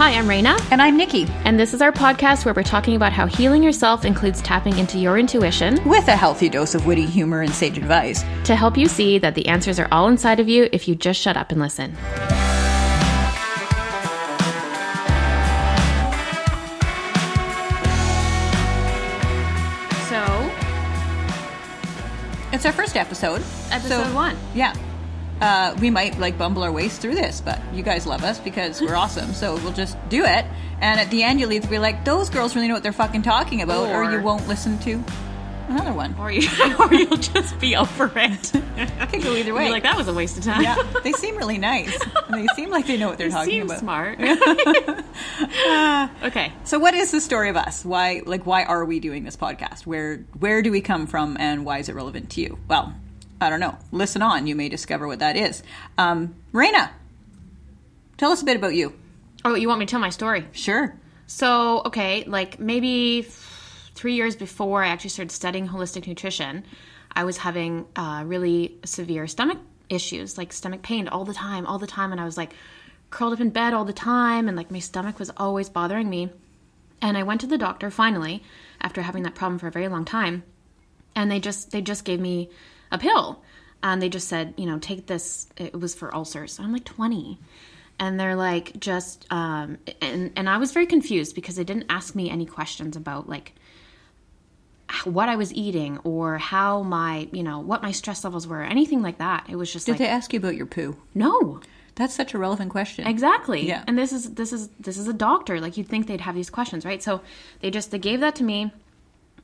Hi, I'm Raina, And I'm Nikki, and this is our podcast where we're talking about how healing yourself includes tapping into your intuition with a healthy dose of witty humor and sage advice. to help you see that the answers are all inside of you if you just shut up and listen. So, It's our first episode. episode So, one. Yeah. Uh, we might like bumble our ways through this, but you guys love us because we're awesome. So we'll just do it. And at the end, you'll either be like, those girls really know what they're fucking talking about, or, Or- you won't listen to another one. Or, you, or you'll just be over it. Could go either way. You're like, that was a waste of time. yeah, they seem really nice. They seem like they know what they're talking about. They talking seem about. smart. okay. So, what is the story of us? Why, like, why are we doing this podcast? Where, where do we come from, and why is it relevant to you? Well, I don't know. Listen on; you may discover what that is. Um, Raina, tell us a bit about you. Oh, you want me to tell my story? Sure. So, okay, like maybe three years before I actually started studying holistic nutrition, I was having uh, really severe stomach issues, like stomach pain all the time, all the time. And I was like curled up in bed all the time, and like my stomach was always bothering me. And I went to the doctor finally after having that problem for a very long time. And they just they just gave me a pill. And they just said, you know, take this. It was for ulcers. I'm like 20 and they're like just um and and I was very confused because they didn't ask me any questions about like what I was eating or how my, you know, what my stress levels were, anything like that. It was just Did like they ask you about your poo? no. That's such a relevant question. Exactly. Yeah. And this is this is this is a doctor. Like you'd think they'd have these questions, right? So they just they gave that to me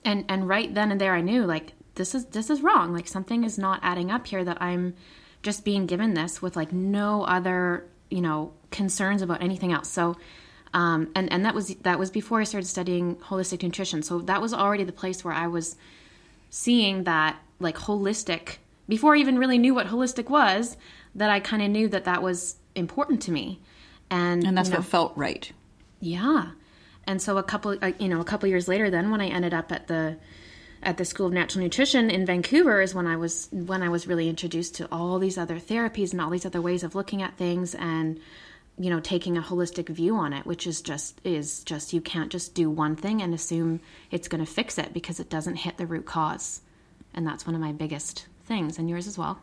and and right then and there I knew like this is this is wrong. Like something is not adding up here that I'm just being given this with like no other, you know, concerns about anything else. So um and and that was that was before I started studying holistic nutrition. So that was already the place where I was seeing that like holistic before I even really knew what holistic was that I kind of knew that that was important to me and and that's you know, what felt right. yeah and so a couple uh, you know a couple years later then when I ended up at the at the School of Natural Nutrition in Vancouver is when I was when I was really introduced to all these other therapies and all these other ways of looking at things and you know taking a holistic view on it which is just is just you can't just do one thing and assume it's going to fix it because it doesn't hit the root cause. And that's one of my biggest things and yours as well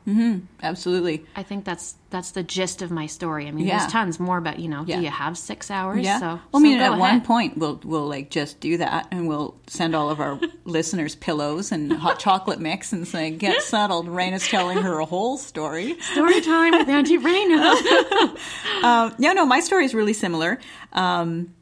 Absolutely. I think that's that's the gist of my story I mean Yeah. there's tons more but you know Yeah. do you have 6 hours Yeah. so well, so I mean, go at one point, we'll we'll like just do that, and we'll send all of our listeners pillows and hot chocolate mix, and say, "Get settled." Raina's telling her a whole story. Story time with Auntie Raina. Um, yeah, no, my story is really similar. Um,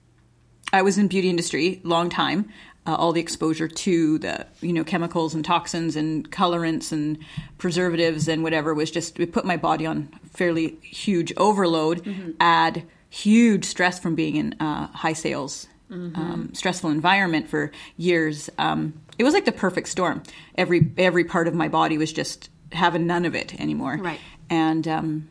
I was in beauty industry long time. Uh, all the exposure to the you know chemicals and toxins and colorants and preservatives and whatever was just it put my body on fairly huge overload. Add huge stress from being in uh, high sales, um, stressful environment for years. Um, it was like the perfect storm. Every every part of my body was just having none of it anymore. Right. And um,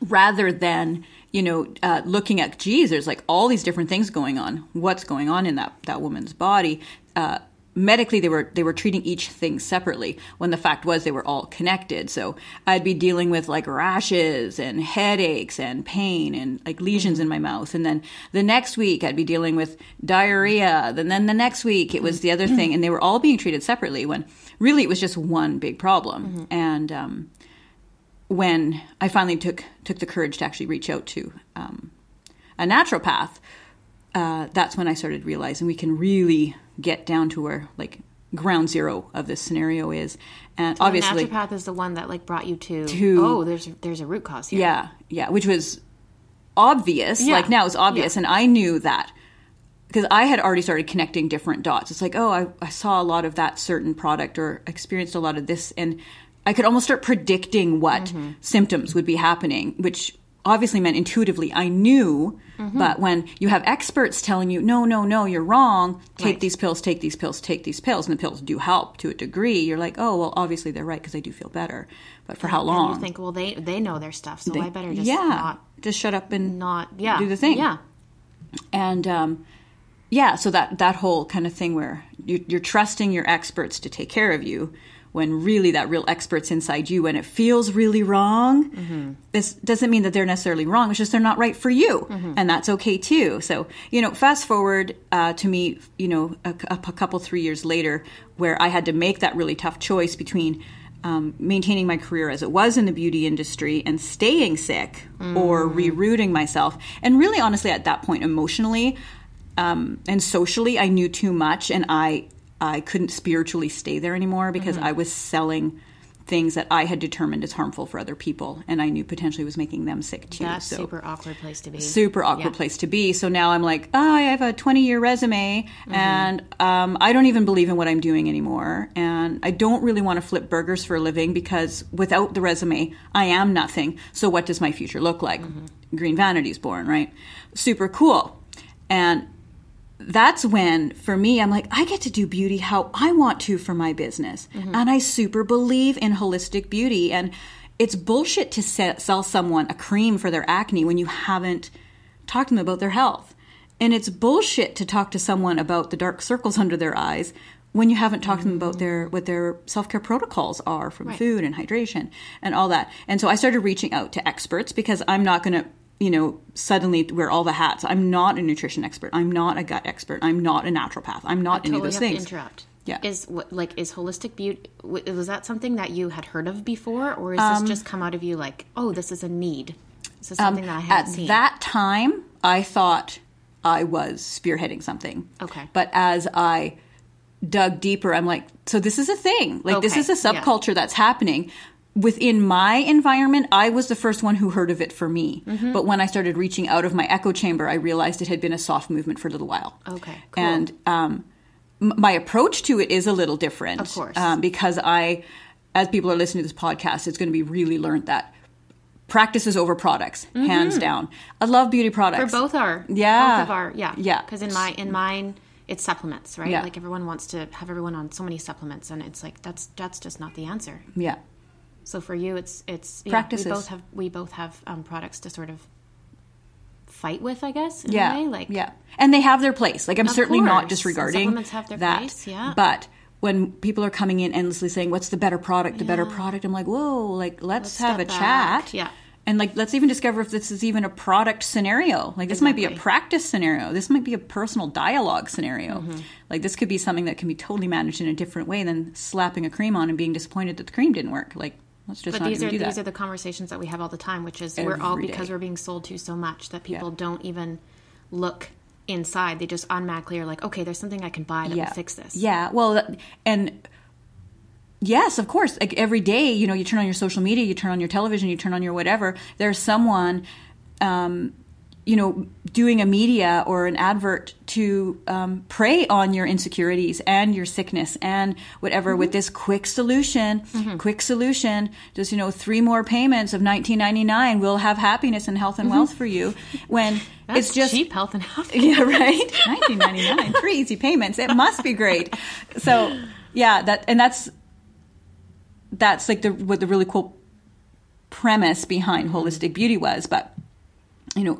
rather than you know uh, looking at geez there's like all these different things going on. What's going on in that that woman's body? Uh, medically they were they were treating each thing separately when the fact was they were all connected. So i'd be dealing with like rashes and headaches and pain and like lesions in my mouth. And then the next week i'd be dealing with diarrhea. And then the next week it was the other thing. And they were all being treated separately when really it was just one big problem. And um, when I finally took took the courage to actually reach out to um, a naturopath, uh, that's when I started realizing we can really get down to where like ground zero of this scenario is, and obviously, the naturopath is the one that like brought you to, To- oh there's there's a root cause here yeah, yeah, which was obvious. Yeah. Like now it's obvious, and I knew that because I had already started connecting different dots. It's like, oh, I, I saw a lot of that certain product or experienced a lot of this, and I could almost start predicting what Mm-hmm. symptoms would be happening, which obviously meant intuitively I knew. Mm-hmm. But when you have experts telling you, no, no, no, you're wrong, take Right. these pills, take these pills, take these pills, and the pills do help to a degree, you're like, oh, well, obviously they're right because I do feel better. But for how long? you think well they they know their stuff so I better just yeah, not just shut up and not yeah do the thing. yeah and um, yeah, so that that whole kind of thing where you, you're trusting your experts to take care of you, when really that real expert's inside you and it feels really wrong. This doesn't mean that they're necessarily wrong. It's just they're not right for you, and that's okay too. So you know, fast forward uh, to me, you know, a, a couple three years later, where I had to make that really tough choice between um, maintaining my career as it was in the beauty industry and staying sick or rerouting myself. And really, honestly, at that point, emotionally um, and socially, I knew too much, and I I couldn't spiritually stay there anymore because mm-hmm. I was selling things that I had determined is harmful for other people, and I knew potentially was making them sick too. That's so super awkward place to be. super awkward Yeah. place to be. So now I'm like, oh, I have a 20 year resume mm-hmm. and um, I don't even believe in what I'm doing anymore. And I don't really want to flip burgers for a living because without the resume, I am nothing. So what does my future look like? Mm-hmm. Green Vanity's born, right? Super cool. And that's when for me i'm like i get to do beauty how i want to for my business. Mm-hmm. And i super believe in holistic beauty. And it's bullshit to sell someone a cream for their acne when you haven't talked to them about their health. And it's bullshit to talk to someone about the dark circles under their eyes when you haven't talked to them about mm. their what their self-care protocols are from Right. food and hydration and all that. And so i started reaching out to experts because i'm not going to you know, suddenly wear all the hats. I'm not a nutrition expert. I'm not a gut expert. I'm not a naturopath. I'm not any totally of those have things. interrupt. Yeah. Is what like is holistic beauty? Was that something that you had heard of before, or is Um, this just come out of you like, oh, this is a need? This is something that I haven't At seen. that time, I thought I was spearheading something. Okay. But as I dug deeper, I'm like, so this is a thing. Like, this is a yeah. subculture that's happening. Within my environment, I was the first one who heard of it for me. Mm-hmm. But when I started reaching out of my echo chamber, I realized it had been a soft movement for a little while. Okay, cool. And um, m- my approach to it is a little different. Of course. Um, because I, as people are listening to this podcast, it's going to be really learned that practices over products, hands down. I love beauty products. Mm-hmm. for both our Yeah. both of our yeah Yeah. because in my in mine it's supplements right Yeah. like everyone wants to have everyone on so many supplements and it's like that's that's just not the answer Yeah. So for you it's it's yeah, Practices. we both have we both have um, products to sort of fight with I guess in yeah, a way like yeah, and they have their place. Like I'm certainly not disregarding have their that. place, yeah. But when people are coming in endlessly saying, "What's the better product? The better product," I'm like, "Whoa! Like let's, Let's have a back. chat." Yeah. And like, let's even discover if this is even a product scenario. Like, this might be a practice scenario. This might be a personal dialogue scenario. Mm-hmm. Like, this could be something that can be totally managed in a different way than slapping a cream on and being disappointed that the cream didn't work. Like, let's just but these are these that. are the conversations that we have all the time which is we're all Every because day. we're being sold to so much that people Yeah. don't even look inside they just automatically are like okay there's something I can buy that will fix this Yeah, well, and yes, of course. Like every day, you know, you turn on your social media, you turn on your television, you turn on your whatever. There's someone, um, you know, doing a media or an advert to um, prey on your insecurities and your sickness and whatever Mm-hmm. with this quick solution. Quick solution. Just you know, three more payments of 19.99 will have happiness and health and wealth for you. When Mm-hmm. That's it's just cheap health and health yeah, right. Nineteen ninety nine, three easy payments. It must be great. So yeah, that and that's that's like the what the really cool premise behind holistic beauty was. But you know,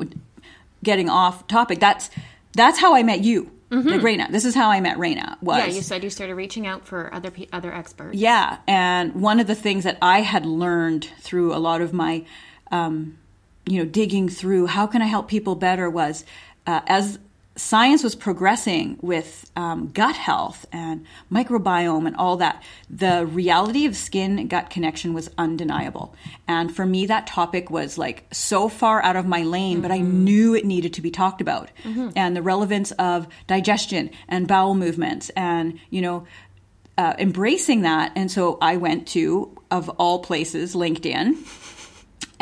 getting off topic, that's that's how I met you, like Raina. This is how I met Raina. Was Yeah, you said you started reaching out for other pe- other experts. yeah, and one of the things that I had learned through a lot of my, um, you know, digging through how can I help people better was uh, as science was progressing with um, gut health and microbiome and all that, the reality of skin gut connection was undeniable. And for me, that topic was like so far out of my lane, but I knew it needed to be talked about. And the relevance of digestion and bowel movements and, you know, uh, embracing that. And so I went to, of all places, LinkedIn.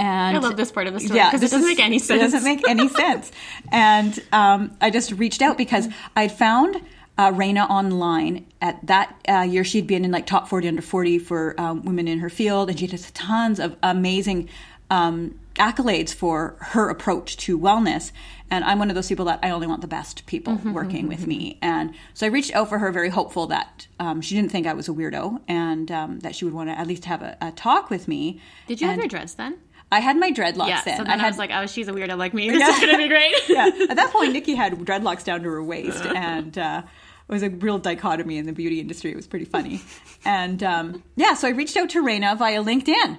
And I love this part of the story because it this doesn't is- make any sense. It doesn't make any sense. And um, I just reached out because I'd found uh, Raina online. At that uh, year, she'd been in like top 40 under 40 for um, women in her field, and she had tons of amazing um, accolades for her approach to wellness. And I'm one of those people that I only want the best people Mm-hmm, working with me. And so I reached out for her, very hopeful that um, she didn't think I was a weirdo and um, that she would want to at least have a, a talk with me. Did you have And your dreads then? I had my dreadlocks Yeah. then. So then I, had was like, oh, she's a weirdo like me. This Yeah. is gonna be great. yeah. At that point, Nikki had dreadlocks down to her waist, and uh, was a real dichotomy in the beauty industry. It was pretty funny. and um, yeah, so I reached out to Raina via LinkedIn.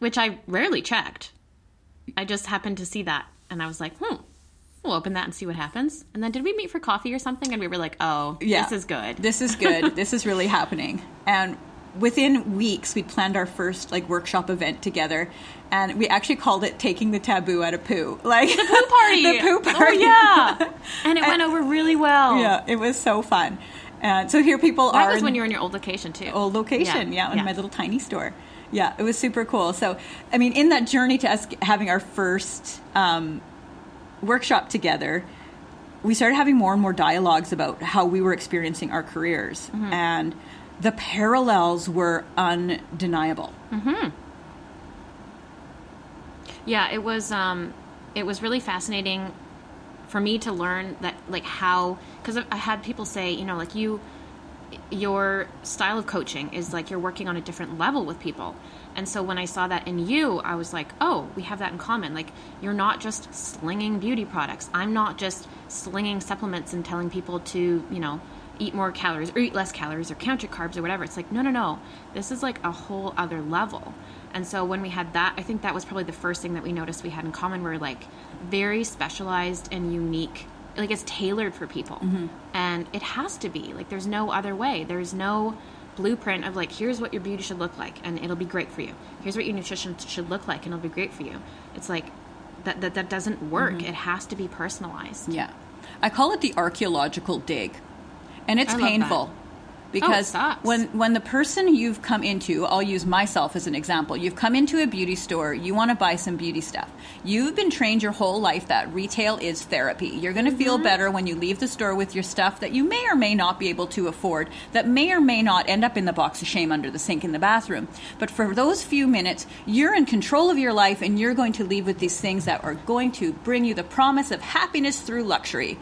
which I rarely checked. I just happened to see that, and I was like, hmm, we'll open that and see what happens. And then did we meet for coffee or something? And we were like, oh, Yeah. this is good. This is good. this is really happening. And within weeks, we planned our first like workshop event together, and we actually called it "Taking the Taboo Out of Poo." Like the poo party. the poo party. Oh, yeah. And it went over really well. yeah, it was so fun. And so here people That are was when you were in your old location, too. old location, yeah, Yeah, in my little tiny store. Yeah, it was super cool. So, I mean, in that journey to us having our first um, workshop together, we started having more and more dialogues about how we were experiencing our careers, and the parallels were undeniable. Yeah, it was um it was really fascinating for me to learn that like how cuz I had people say, you know, like you your style of coaching is like you're working on a different level with people. And so when I saw that in you, I was like, "Oh, we have that in common. Like you're not just slinging beauty products. I'm not just slinging supplements and telling people to, you know, eat more calories or eat less calories or count your carbs or whatever. It's like, no, no, no. This is like a whole other level. And so when we had that, I think that was probably the first thing that we noticed we had in common. We're like very specialized and unique. Like it's tailored for people. Mm-hmm. And it has to be. Like there's no other way. There's no blueprint of like here's what your beauty should look like and it'll be great for you. Here's what your nutrition should look like and it'll be great for you. It's like that that, that doesn't work. Mm-hmm. It has to be personalized. Yeah. I call it the archaeological dig. And it's I painful. Because sucks. when when the person you've come into, I'll use myself as an example. You've come into a beauty store, you want to buy some beauty stuff. You've been trained your whole life that retail is therapy. You're going to feel Mm-hmm. better when you leave the store with your stuff that you may or may not be able to afford, that may or may not end up in the box of shame under the sink in the bathroom. But for those few minutes, you're in control of your life and you're going to leave with these things that are going to bring you the promise of happiness through luxury.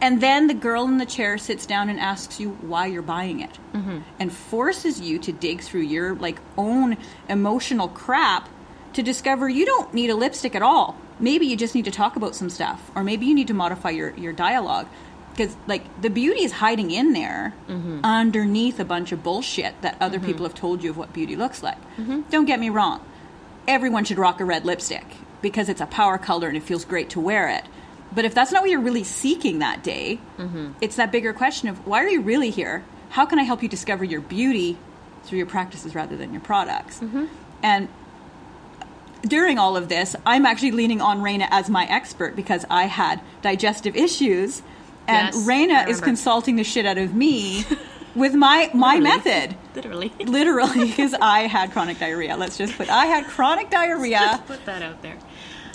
And then the girl in the chair sits down and asks you why you're buying it mm-hmm. and forces you to dig through your like own emotional crap to discover you don't need a lipstick at all. Maybe you just need to talk about some stuff or maybe you need to modify your, your dialogue because like the beauty is hiding in there mm-hmm. underneath a bunch of bullshit that other mm-hmm. people have told you of what beauty looks like. Don't get me wrong. Everyone should rock a red lipstick because it's a power color and it feels great to wear it. But if that's not what you're really seeking that day, mm-hmm. it's that bigger question of why are you really here? How can I help you discover your beauty through your practices rather than your products? Mm-hmm. And during all of this, I'm actually leaning on Raina as my expert because I had digestive issues, and Yes, Raina is consulting the shit out of me with my my method. Literally. Literally, because I had chronic diarrhea. Let's just put I had chronic diarrhea. Put that out there.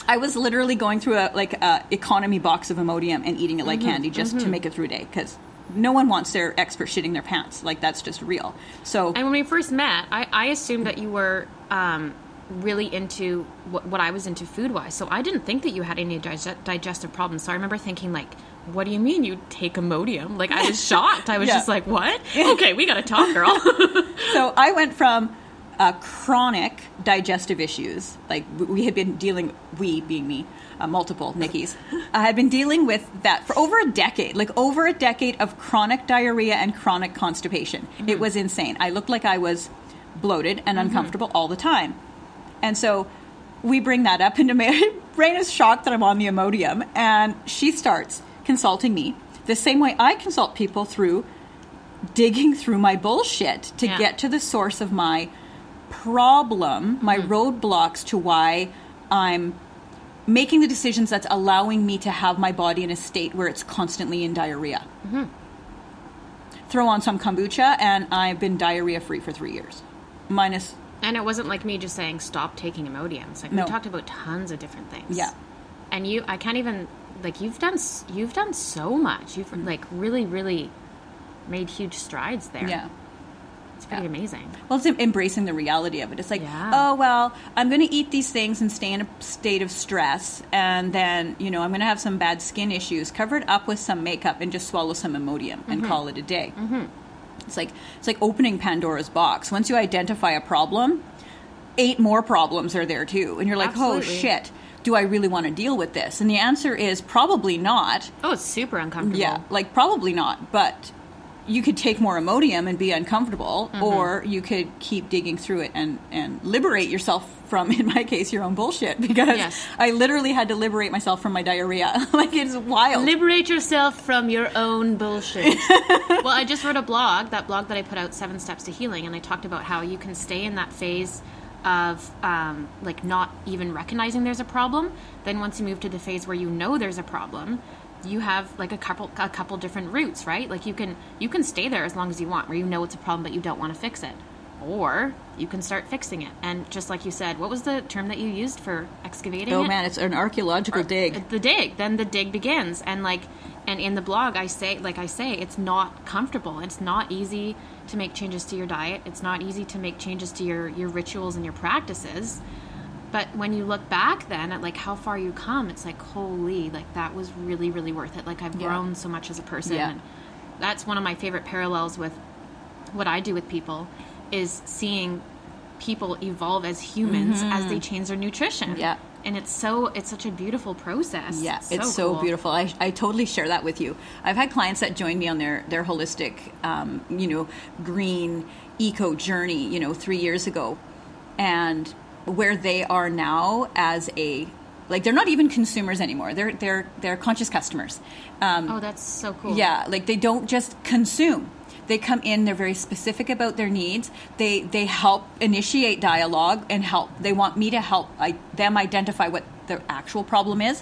I was literally going through a like a economy box of Imodium and eating it like candy just to make it through a day because no one wants their expert shitting their pants. Like that's just real. So And when we first met, I, I assumed that you were um, really into what, what I was into food wise. So I didn't think that you had any dig- digestive problems. So I remember thinking, like, what do you mean you take Imodium? Like, I was shocked. I was Yeah. just like, what? Okay, we got to talk, girl. so I went from uh, chronic digestive issues, like we had been dealing, we being me, uh, multiple Nickies, I had been dealing with that for over a decade, like over a decade of chronic diarrhea and chronic constipation. It was insane. I looked like I was bloated and uncomfortable all the time. And so we bring that up into Mary. Rain is shocked that I'm on the Imodium, and she starts consulting me the same way I consult people through digging through my bullshit to Yeah. get to the source of my problem, my mm-hmm. roadblocks to why I'm making the decisions that's allowing me to have my body in a state where it's constantly in diarrhea. Mm-hmm. Throw on some kombucha, and I've been diarrhea free for three years. Minus. And it wasn't like me just saying, stop taking Imodium. Like No. we talked about tons of different things. Yeah. And you, I can't even, like, you've done, you've done so much. You've, mm-hmm. like, really, really made huge strides there. yeah. It's pretty Yeah. amazing. Well, it's embracing the reality of it. It's like, Yeah. oh, well, I'm going to eat these things and stay in a state of stress. And then, you know, I'm going to have some bad skin issues, cover it up with some makeup and just swallow some Imodium and call it a day. Mm-hmm. It's like it's like opening Pandora's box. Once you identify a problem, eight more problems are there too, and you're like, oh shit, do I really want to deal with this? And the answer is probably not. Oh, it's super uncomfortable. Yeah, like probably not. But you could take more Imodium and be uncomfortable, Mm-hmm. or you could keep digging through it and, and liberate yourself from, in my case, your own bullshit. Because Yes. I literally had to liberate myself from my diarrhea. like, it's wild. Liberate yourself from your own bullshit. well, I just wrote a blog, that blog that I put out, Seven Steps to Healing, and I talked about how you can stay in that phase of um, like not even recognizing there's a problem. Then once you move to the phase where you know there's a problem, you have like a couple a couple different routes, right? Like you can you can stay there as long as you want, where you know it's a problem but you don't want to fix it. Or you can start fixing it. And just like you said, what was the term that you used for excavating oh it? man, it's an archaeological dig. the dig then the dig begins and like and in the blog i say like i say it's not comfortable it's not easy to make changes to your diet it's not easy to make changes to your your rituals and your practices but when you look back then at like how far you come it's like holy like that was really really worth it like i've Yeah. grown so much as a person Yeah. and that's one of my favorite parallels with what i do with people is seeing people evolve as humans as they change their nutrition Mm-hmm. Yeah. and it's so it's such a beautiful process Yeah, it's so, cool. beautiful. I, I totally share that with you. I've had clients that join me on their their holistic, um, you know, green eco journey, you know, three years ago, and where they are now as a like they're not even consumers anymore. They're they're they're conscious customers. Um, oh that's so cool yeah, like they don't just consume. They come in, they're very specific about their needs. They they help initiate dialogue and help they want me to help I, them identify what their actual problem is,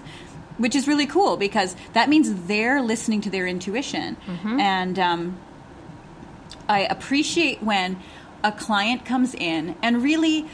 which is really cool because that means they're listening to their intuition. And um, I appreciate when a client comes in and really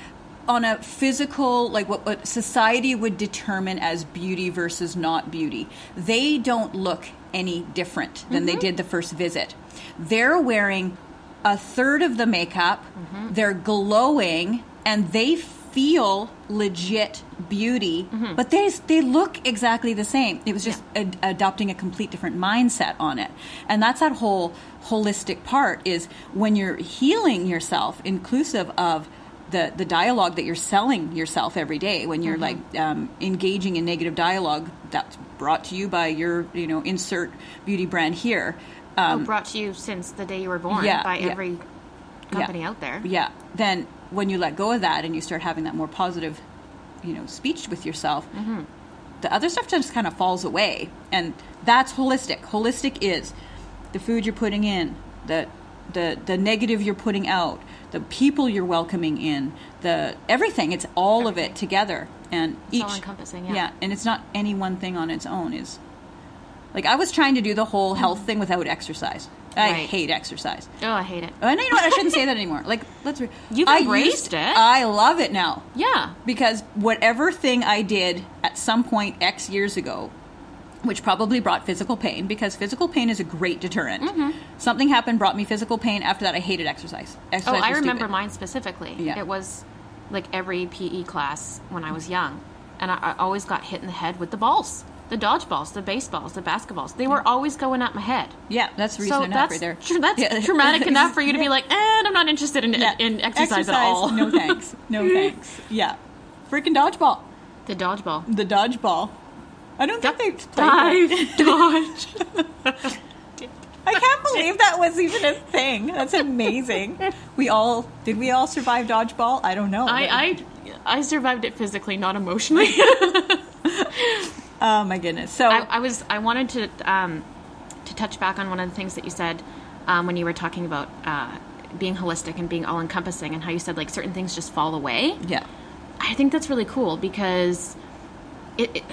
on a physical like what, what society would determine as beauty versus not beauty. They don't look any different than they mm-hmm. did the first visit. They're wearing a third of the makeup mm-hmm. they're glowing and they feel legit beauty mm-hmm. but they they look exactly the same. It was just ad- adopting a complete different mindset on it. And that's that whole holistic part is when you're healing yourself inclusive of the, the dialogue that you're selling yourself every day when you're like um, engaging in negative dialogue that's brought to you by your you know insert beauty brand here. Oh, brought to you since the day you were born yeah, by yeah. every company out there. Yeah. Then when you let go of that and you start having that more positive you know speech with yourself Mm-hmm. the other stuff just kind of falls away. And that's holistic. Holistic is the food you're putting in the the the negative you're putting out the people you're welcoming in the everything it's all of it together and It's each all-encompassing, yeah. yeah and it's not any one thing on its own is like i was trying to do the whole health thing without exercise i Right. hate exercise oh i hate it uh, and you know what? I shouldn't say that anymore. Like, let's. Re- You've I embraced it. I love it now yeah because whatever thing I did at some point X years ago, which probably brought physical pain, because physical pain is a great deterrent. Mm-hmm. Something happened, brought me physical pain. After that, I hated exercise. oh i remember stupid. mine specifically Yeah. it was like every pe class when i was young and I, I always got hit in the head with the balls the dodgeballs the baseballs the basketballs they were always going at my head Yeah, that's reason so enough that's right there. tr- that's Yeah. traumatic enough for you to Yeah. be like, and I'm not interested in Yeah. in exercise, at all. no thanks. No thanks. Yeah, freaking dodgeball. the dodgeball. The dodgeball. I don't think they played that. Dive, dodge. I can't believe that was even a thing. That's amazing. We all did. We all survive dodgeball. I don't know. I, I I survived it physically, not emotionally. oh my goodness. So I, I was I wanted to um, to touch back on one of the things that you said um, when you were talking about uh, being holistic and being all encompassing, and how you said like certain things just fall away. yeah, I think that's really cool because it, it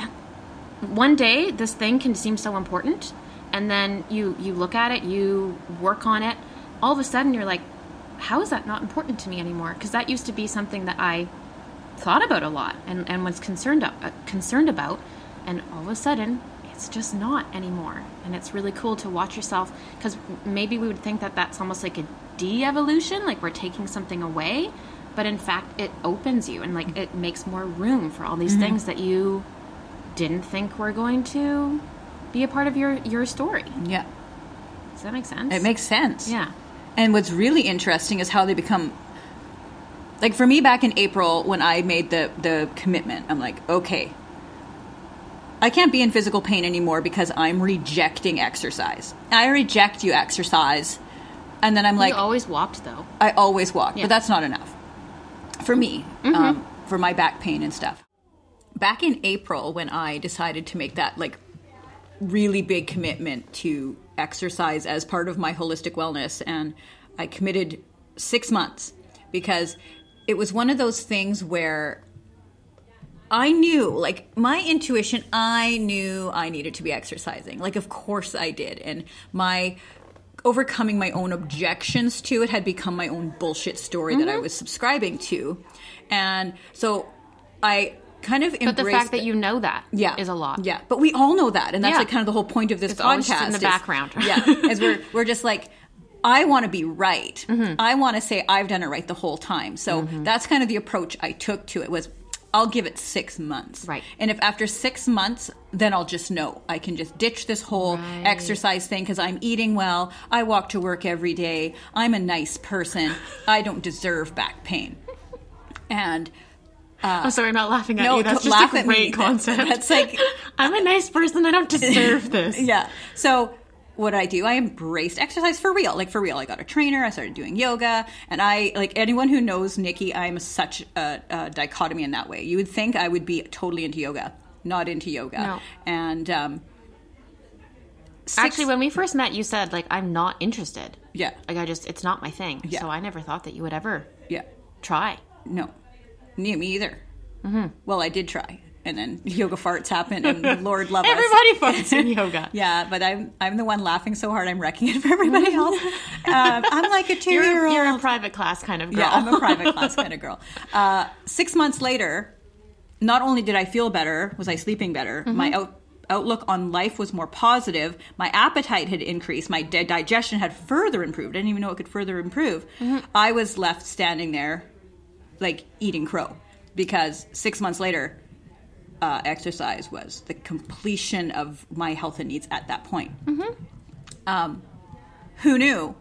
one day this thing can seem so important and then you you look at it, you work on it, all of a sudden you're like how is that not important to me anymore? Because that used to be something that I thought about a lot and, and was concerned uh, concerned about and all of a sudden it's just not anymore. And it's really cool to watch yourself because maybe we would think that that's almost like a de-evolution like we're taking something away but in fact it opens you and like it makes more room for all these things that you didn't think were going to be a part of your your story yeah. does that make sense It makes sense. yeah And what's really interesting is how they become. Like for me, back in April when I made the the commitment, I'm like, okay, I can't be in physical pain anymore because I'm rejecting exercise. I reject you exercise. And then I'm like, you always walked though. I always walk, Yeah. but that's not enough for me, um, for my back pain and stuff. Back in April, when I decided to make that like really big commitment to exercise as part of my holistic wellness, and I committed six months because it was one of those things where I knew, like my intuition, I knew I needed to be exercising. Like, of course I did. And my overcoming my own objections to it had become my own bullshit story that I mm-hmm. was subscribing to. And so I kind of embrace. But the fact that you know that is yeah is a lot. yeah but we all know that and that's Yeah. like kind of the whole point of this It's podcast in the is- background. yeah as we're we're just like i want to be right Mm-hmm. i want to say i've done it right the whole time so that's kind of the approach i took to it was i'll give it six months Right. and if after six months then i'll just know i can just ditch this whole Right. exercise thing because i'm eating well i walk to work every day i'm a nice person i don't deserve back pain and I'm sorry, I'm not laughing at No, you. That's just laugh a great concept. That's like- I'm a nice person. I don't deserve this. yeah. So what I do? I embraced exercise for real. Like for real. I got a trainer. I started doing yoga, and I like anyone who knows Nikki. I'm such a, a dichotomy in that way. You would think I would be totally into yoga, not into yoga. No. And um, six- Actually, when we first met, you said like I'm not interested. yeah, Like I just, it's not my thing. Yeah. So I never thought that you would ever yeah, try. no, me, me either. Mm-hmm. Well, I did try, and then yoga farts happened, and Lord love us. Everybody fucks in yoga. Yeah, but I'm I'm the one laughing so hard I'm wrecking it for everybody else. um, I'm like a two You're, year old. you're a private class kind of girl. Yeah, I'm a private class kind of girl. Uh, six months later, not only did I feel better, was I sleeping better, Mm-hmm. my out, outlook on life was more positive, my appetite had increased, my di- digestion had further improved. I didn't even know it could further improve. Mm-hmm. I was left standing there, like eating crow, because six months later, uh, exercise was the completion of my health and needs at that point. Um, who knew?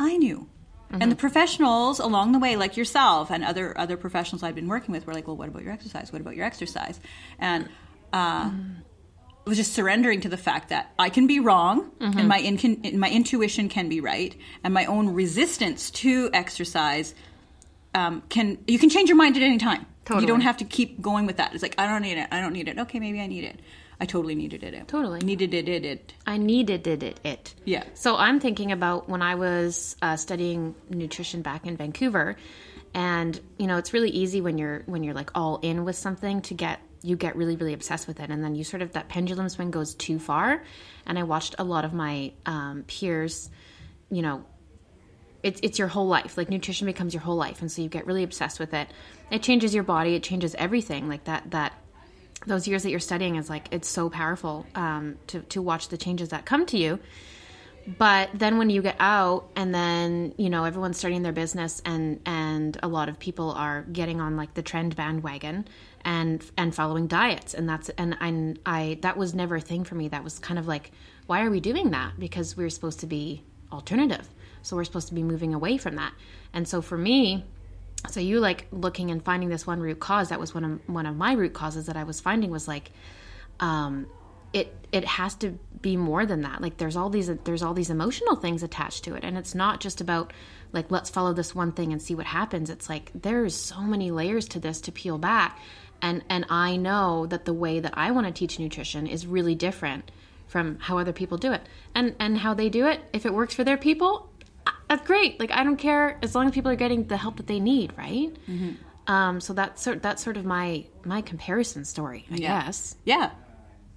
I knew. And the professionals along the way, like yourself and other other professionals I've been working with, were like, "Well, what about your exercise? What about your exercise?" And uh, it was just surrendering to the fact that I can be wrong, and my in- my intuition can be right, and my own resistance to exercise um, can you can change your mind at any time. Totally. You don't have to keep going with that. It's like I don't need it. I don't need it. Okay, maybe I need it. I totally needed it. Totally. needed it. It. it. I needed it, it, it. Yeah. So I'm thinking about when I was uh, studying nutrition back in Vancouver, and you know it's really easy when you're when you're like all in with something to get you get really really obsessed with it, and then you sort of that pendulum swing goes too far. And I watched a lot of my um, peers, you know, it's it's your whole life. Like nutrition becomes your whole life, and so you get really obsessed with it. It changes your body. It changes everything. Like that that those years that you're studying is like it's so powerful um, to to watch the changes that come to you. But then when you get out, and then you know everyone's starting their business, and and a lot of people are getting on like the trend bandwagon and and following diets, and that's and I I that was never a thing for me. That was kind of like why are we doing that? Because we're supposed to be alternative, so we're supposed to be moving away from that. And so for me, so you like looking and finding this one root cause that was one of one of my root causes that i was finding was like um it it has to be more than that. Like there's all these there's all these emotional things attached to it. And it's not just about like let's follow this one thing and see what happens. It's like there's so many layers to this to peel back. And and i know that the way that i want to teach nutrition is really different from how other people do it. And and how they do it if it works for their people that's great. Like I don't care as long as people are getting the help that they need, right? Um, so that's sort that's sort of my my comparison story, I Yeah. guess. Yeah.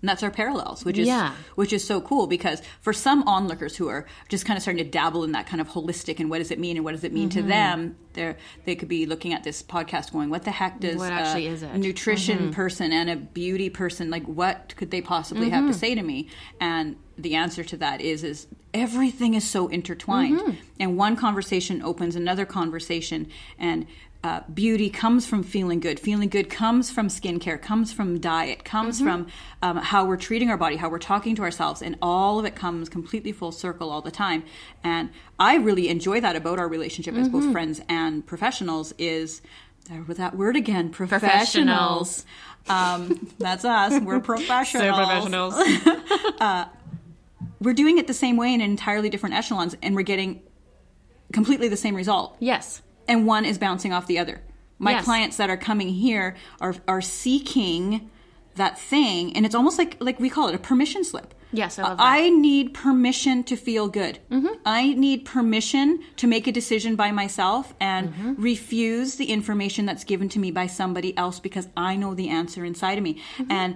And that's our parallels, which is Yeah. which is so cool because for some onlookers who are just kind of starting to dabble in that kind of holistic and what does it mean and what does it mean Mm-hmm. to them, they they could be looking at this podcast going, "What the heck does What actually a is it? Mm-hmm. nutrition person and a beauty person like? What could they possibly have to Mm-hmm. say to me?" And the answer to that is is everything is so intertwined, Mm-hmm. and one conversation opens another conversation, and uh, beauty comes from feeling good. Feeling good comes from skincare, comes from diet, comes Mm-hmm. from um, how we're treating our body, how we're talking to ourselves, and all of it comes completely full circle all the time. And I really enjoy that about our relationship as Mm-hmm. both friends and professionals is there with that word again, professionals. Um, that's us. We're professionals. We're doing it the same way in entirely different echelons, and we're getting completely the same result. yes. And one is bouncing off the other. My Yes. clients that are coming here are are seeking that thing, and it's almost like like we call it a permission slip. Yes, I. I need permission to feel good. Mm-hmm. I need permission to make a decision by myself and mm-hmm. refuse the information that's given to me by somebody else because I know the answer inside of me. Mm-hmm. And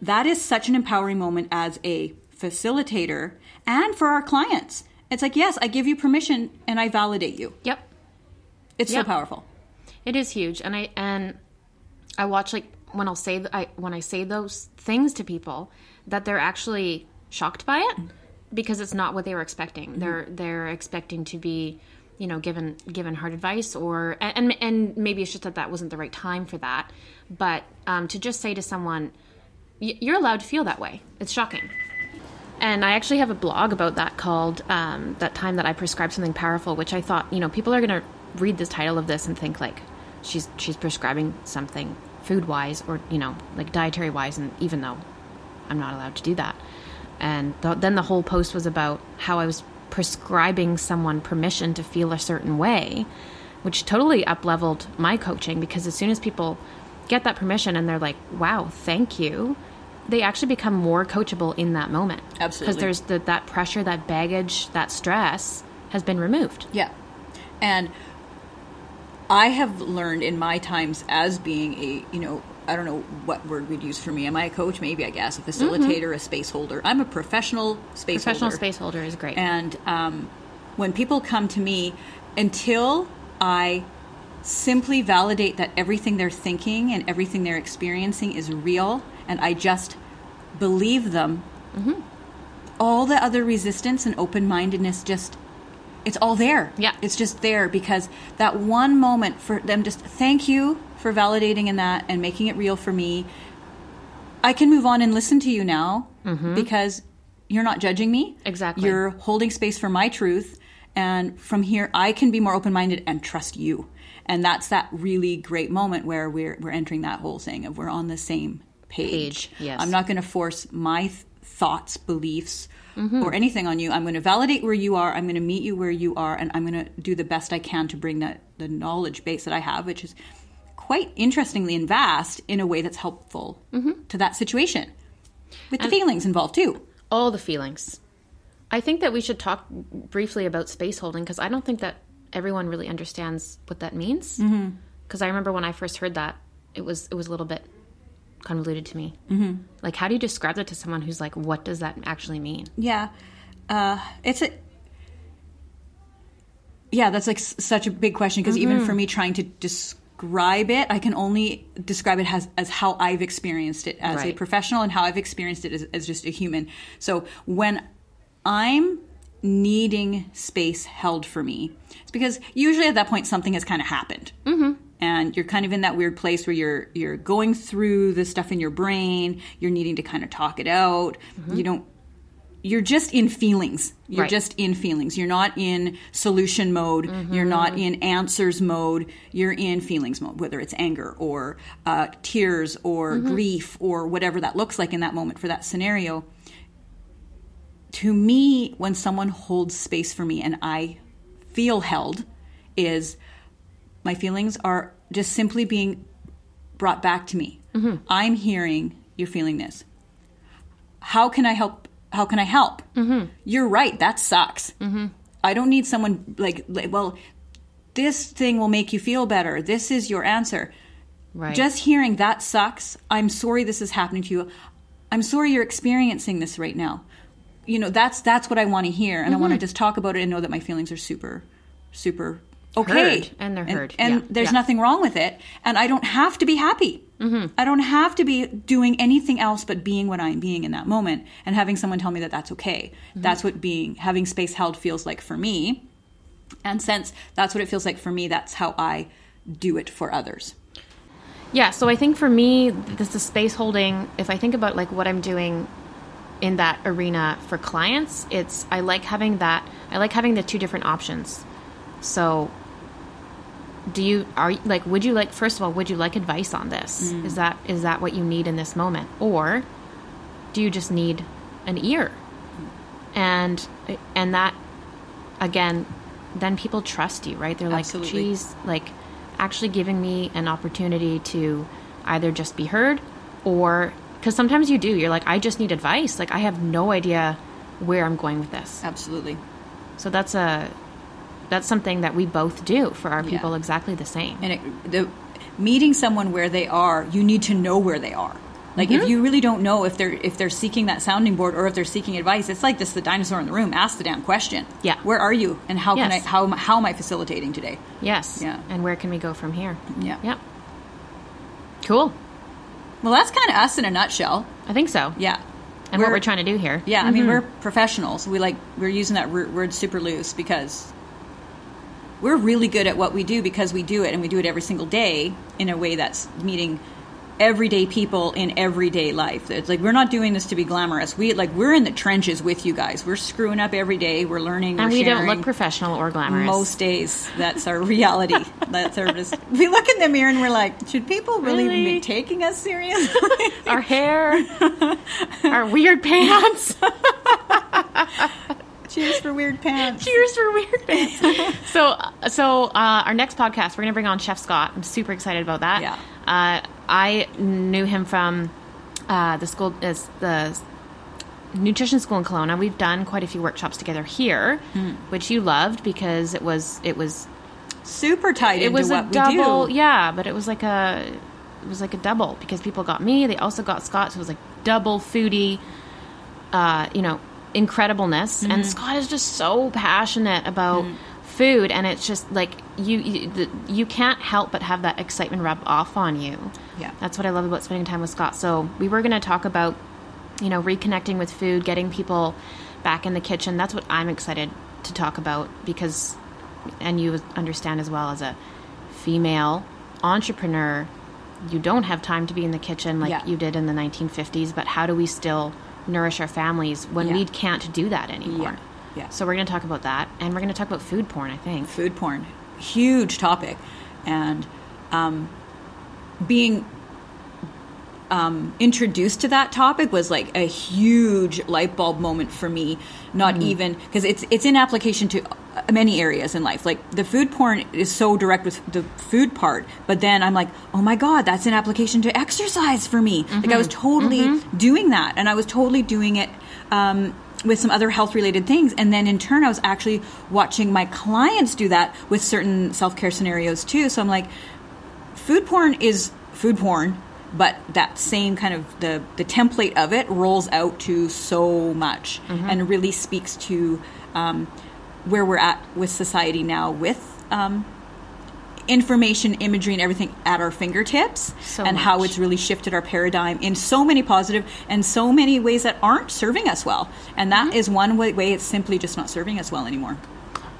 that is such an empowering moment as a facilitator and for our clients. It's like, yes, I give you permission and I validate you. Yep. It's Yeah. so powerful. It is huge, and I and I watch like when I'll say I when I say those things to people that they're actually shocked by it because it's not what they were expecting. They're they're expecting to be, you know, given given hard advice or and and maybe it's just that that wasn't the right time for that. But um, to just say to someone, "You're allowed to feel that way," it's shocking. And I actually have a blog about that called um, "That Time That I Prescribed Something Powerful," which I thought, you know, people are going to read the title of this and think like she's she's prescribing something food wise or you know like dietary wise, and even though I'm not allowed to do that. And th- then the whole post was about how I was prescribing someone permission to feel a certain way, which totally up leveled my coaching because as soon as people get that permission and they're like, wow, thank you, they actually become more coachable in that moment. Absolutely. Because there's the, that pressure, that baggage, that stress has been removed. Yeah. And I have learned in my times as being a, you know, I don't know what word we'd use for me. Am I a coach? Maybe, I guess. A facilitator, a space holder. I'm a professional space Professional holder. space holder is great. And um, when people come to me, until I simply validate that everything they're thinking and everything they're experiencing is real, and I just believe them, all the other resistance and open mindedness just. It's all there. Yeah. It's just there because that one moment for them just thank you for validating in that and making it real for me. I can move on and listen to you now mm-hmm. because you're not judging me. Exactly. You're holding space for my truth. And from here, I can be more open minded and trust you. And that's that really great moment where we're, we're entering that whole thing of we're on the same page. Page, yes. I'm not going to force my th- thoughts, beliefs, Mm-hmm. or anything on you. I'm going to validate where you are. I'm going to meet you where you are. And I'm going to do the best I can to bring that the knowledge base that I have, which is quite interestingly and vast in a way that's helpful Mm-hmm. to that situation with the feelings involved too. all the feelings. I think that we should talk briefly about space holding because I don't think that everyone really understands what that means. Because Mm-hmm. I remember when I first heard that, it was it was a little bit convoluted to me. Mm-hmm. Like, how do you describe that to someone who's like, "What does that actually mean?" Yeah, uh, it's a yeah. That's like s- such a big question because even for me trying to describe it, I can only describe it as as how I've experienced it as a professional and how I've experienced it as, as just a human. So when I'm needing space held for me, it's because usually at that point something has kind of happened. Mm-hmm. And you're kind of in that weird place where you're you're going through the stuff in your brain. You're needing to kind of talk it out. Mm-hmm. You don't you're just in feelings. You're Right. just in feelings. You're not in solution mode. You're mm-hmm. not in answers mode. You're in feelings mode, whether it's anger or uh, tears or mm-hmm. grief or whatever that looks like in that moment for that scenario. To me, when someone holds space for me and I feel held, is my feelings are just simply being brought back to me. I'm hearing you're feeling this how can I help? How can I help? Mm-hmm. You're right. That sucks. Mm-hmm. I don't need someone like, like, well, this thing will make you feel better. This is your answer. Right. Just hearing that sucks. I'm sorry this is happening to you. I'm sorry you're experiencing this right now. You know, that's that's what I want to hear, and I want to just talk about it and know that my feelings are super, super okay, Heard, and they're heard. and, Yeah, there's yeah. nothing wrong with it, and I don't have to be happy. Mm-hmm. I don't have to be doing anything else but being what I'm being in that moment, and having someone tell me that that's okay. Mm-hmm. That's what being having space held feels like for me, and since that's what it feels like for me, that's how I do it for others. Yeah, so I think for me, this is space holding. If I think about like what I'm doing in that arena for clients, it's I like having that. I like having the two different options. So do you are like would you like first of all would you like advice on this? Mm. Is that is that what you need in this moment, or do you just need an ear? And and that again, then people trust you, right? They're like, Absolutely. geez, like actually giving me an opportunity to either just be heard or because sometimes you do. You're like, I just need advice. Like I have no idea where I'm going with this. Absolutely. So that's a that's something that we both do for our Yeah. people exactly the same. and it, the meeting someone where they are you need to know where they are like Mm-hmm. if you really don't know if they're if they're seeking that sounding board or if they're seeking advice it's like this the dinosaur in the room ask the damn question Yeah. where are you and how can i how, am I- how am i facilitating today yes. Yeah. And where can we go from here? yeah Yeah. Cool. well that's kind of us in a nutshell I think so. yeah And what we're trying to do here. yeah i mean we're professionals we like we're using that wor- word super loose because we're really good at what we do because we do it and we do it every single day in a way that's meeting everyday people in everyday life. It's like we're not doing this to be glamorous. We like we're in the trenches with you guys. We're screwing up every day. We're learning. And we're we don't look professional or glamorous. most days that's our reality. That's our just we look in the mirror and we're like should people really, Really? be taking us seriously? Our hair, our weird pants. cheers for weird pants Cheers for weird pants. so, so uh, our next podcast, we're gonna bring on Chef Scott. I'm super excited about that. Yeah. Uh, I knew him from uh, the school, is the nutrition school in Kelowna. We've done quite a few workshops together here, Hmm. which you loved because it was it was super tight it into was what a double. Yeah, but it was like a it was like a double because people got me. They also got Scott, so it was like double foodie. Uh, you know, incredibleness. Mm-hmm. And Scott is just so passionate about food, and it's just like you you, the, you can't help but have that excitement rub off on you. Yeah. that's what I love about spending time with Scott. So we were going to talk about you know reconnecting with food, getting people back in the kitchen. That's what I'm excited to talk about because, and you understand as well as a female entrepreneur. You don't have time to be in the kitchen like Yeah. you did in the 1950s, but how do we still nourish our families when Yeah. we can't do that anymore? Yeah. Yeah. So we're going to talk about that, and we're going to talk about food porn. I think. food porn huge topic and um, being um, introduced to that topic was like a huge light bulb moment for me not even because it's it's in application to many areas in life. Like the food porn is so direct with the food part but then i'm like oh my god that's an application to exercise for me. Like i was totally doing that and i was totally doing it um, with some other health related things and then in turn i was actually watching my clients do that with certain self-care scenarios too. So i'm like food porn is food porn but that same kind of the the template of it rolls out to so much and really speaks to um, where we're at with society now with um, information imagery and everything at our fingertips So and how it's really shifted our paradigm in so many positive and so many ways that aren't serving us well. And that is one way, way it's simply just not serving us well anymore.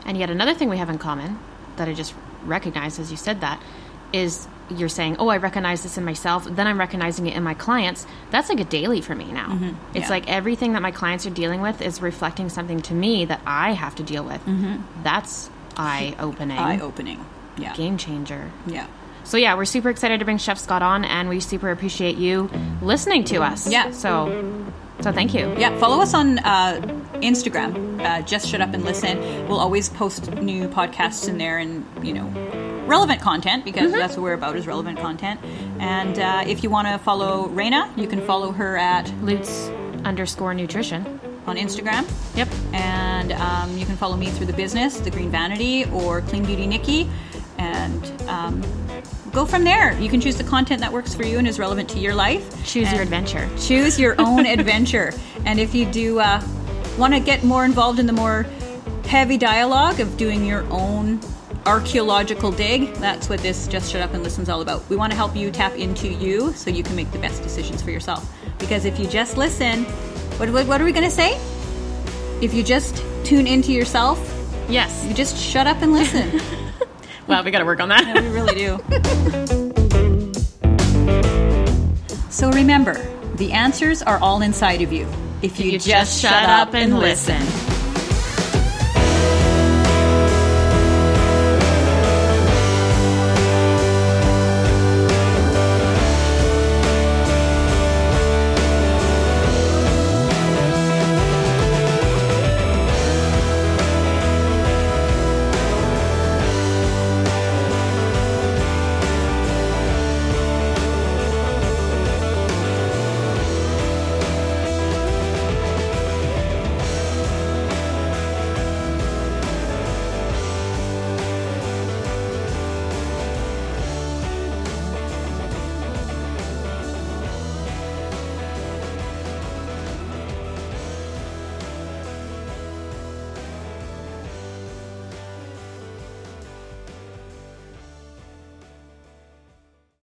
And yet another thing we have in common that I just recognized as you said that is you're saying, "Oh, I recognize this in myself." Then I'm recognizing it in my clients. That's like a daily for me now. It's Mm-hmm. Yeah. like everything that my clients are dealing with is reflecting something to me that I have to deal with. That's eye opening, Mm-hmm. eye-opening yeah game changer. yeah So yeah, we're super excited to bring Chef Scott on, and we super appreciate you listening to us. Yeah. So, so thank you. Yeah, follow us on uh, Instagram. Uh, just shut up and listen. We'll always post new podcasts in there, and you know, relevant content because that's what we're about is relevant content. And uh, if you want to follow Raina, you can follow her at Lutz underscore nutrition. on Instagram. Yep. And um, you can follow me through the business, the Green Vanity, or Clean Beauty Nikki, and um, go from there. You can choose the content that works for you and is relevant to your life. Choose your adventure. choose your own adventure. And if you do uh, want to get more involved in the more heavy dialogue of doing your own archaeological dig, that's what this Just Shut Up and Listen's all about. We want to help you tap into you so you can make the best decisions for yourself. Because if you just listen, what, what, what are we going to say? If you just tune into yourself, Yes. you just shut up and listen. Well, we got to work on that. we really do. So remember, the answers are all inside of you. If you, You just shut up and listen.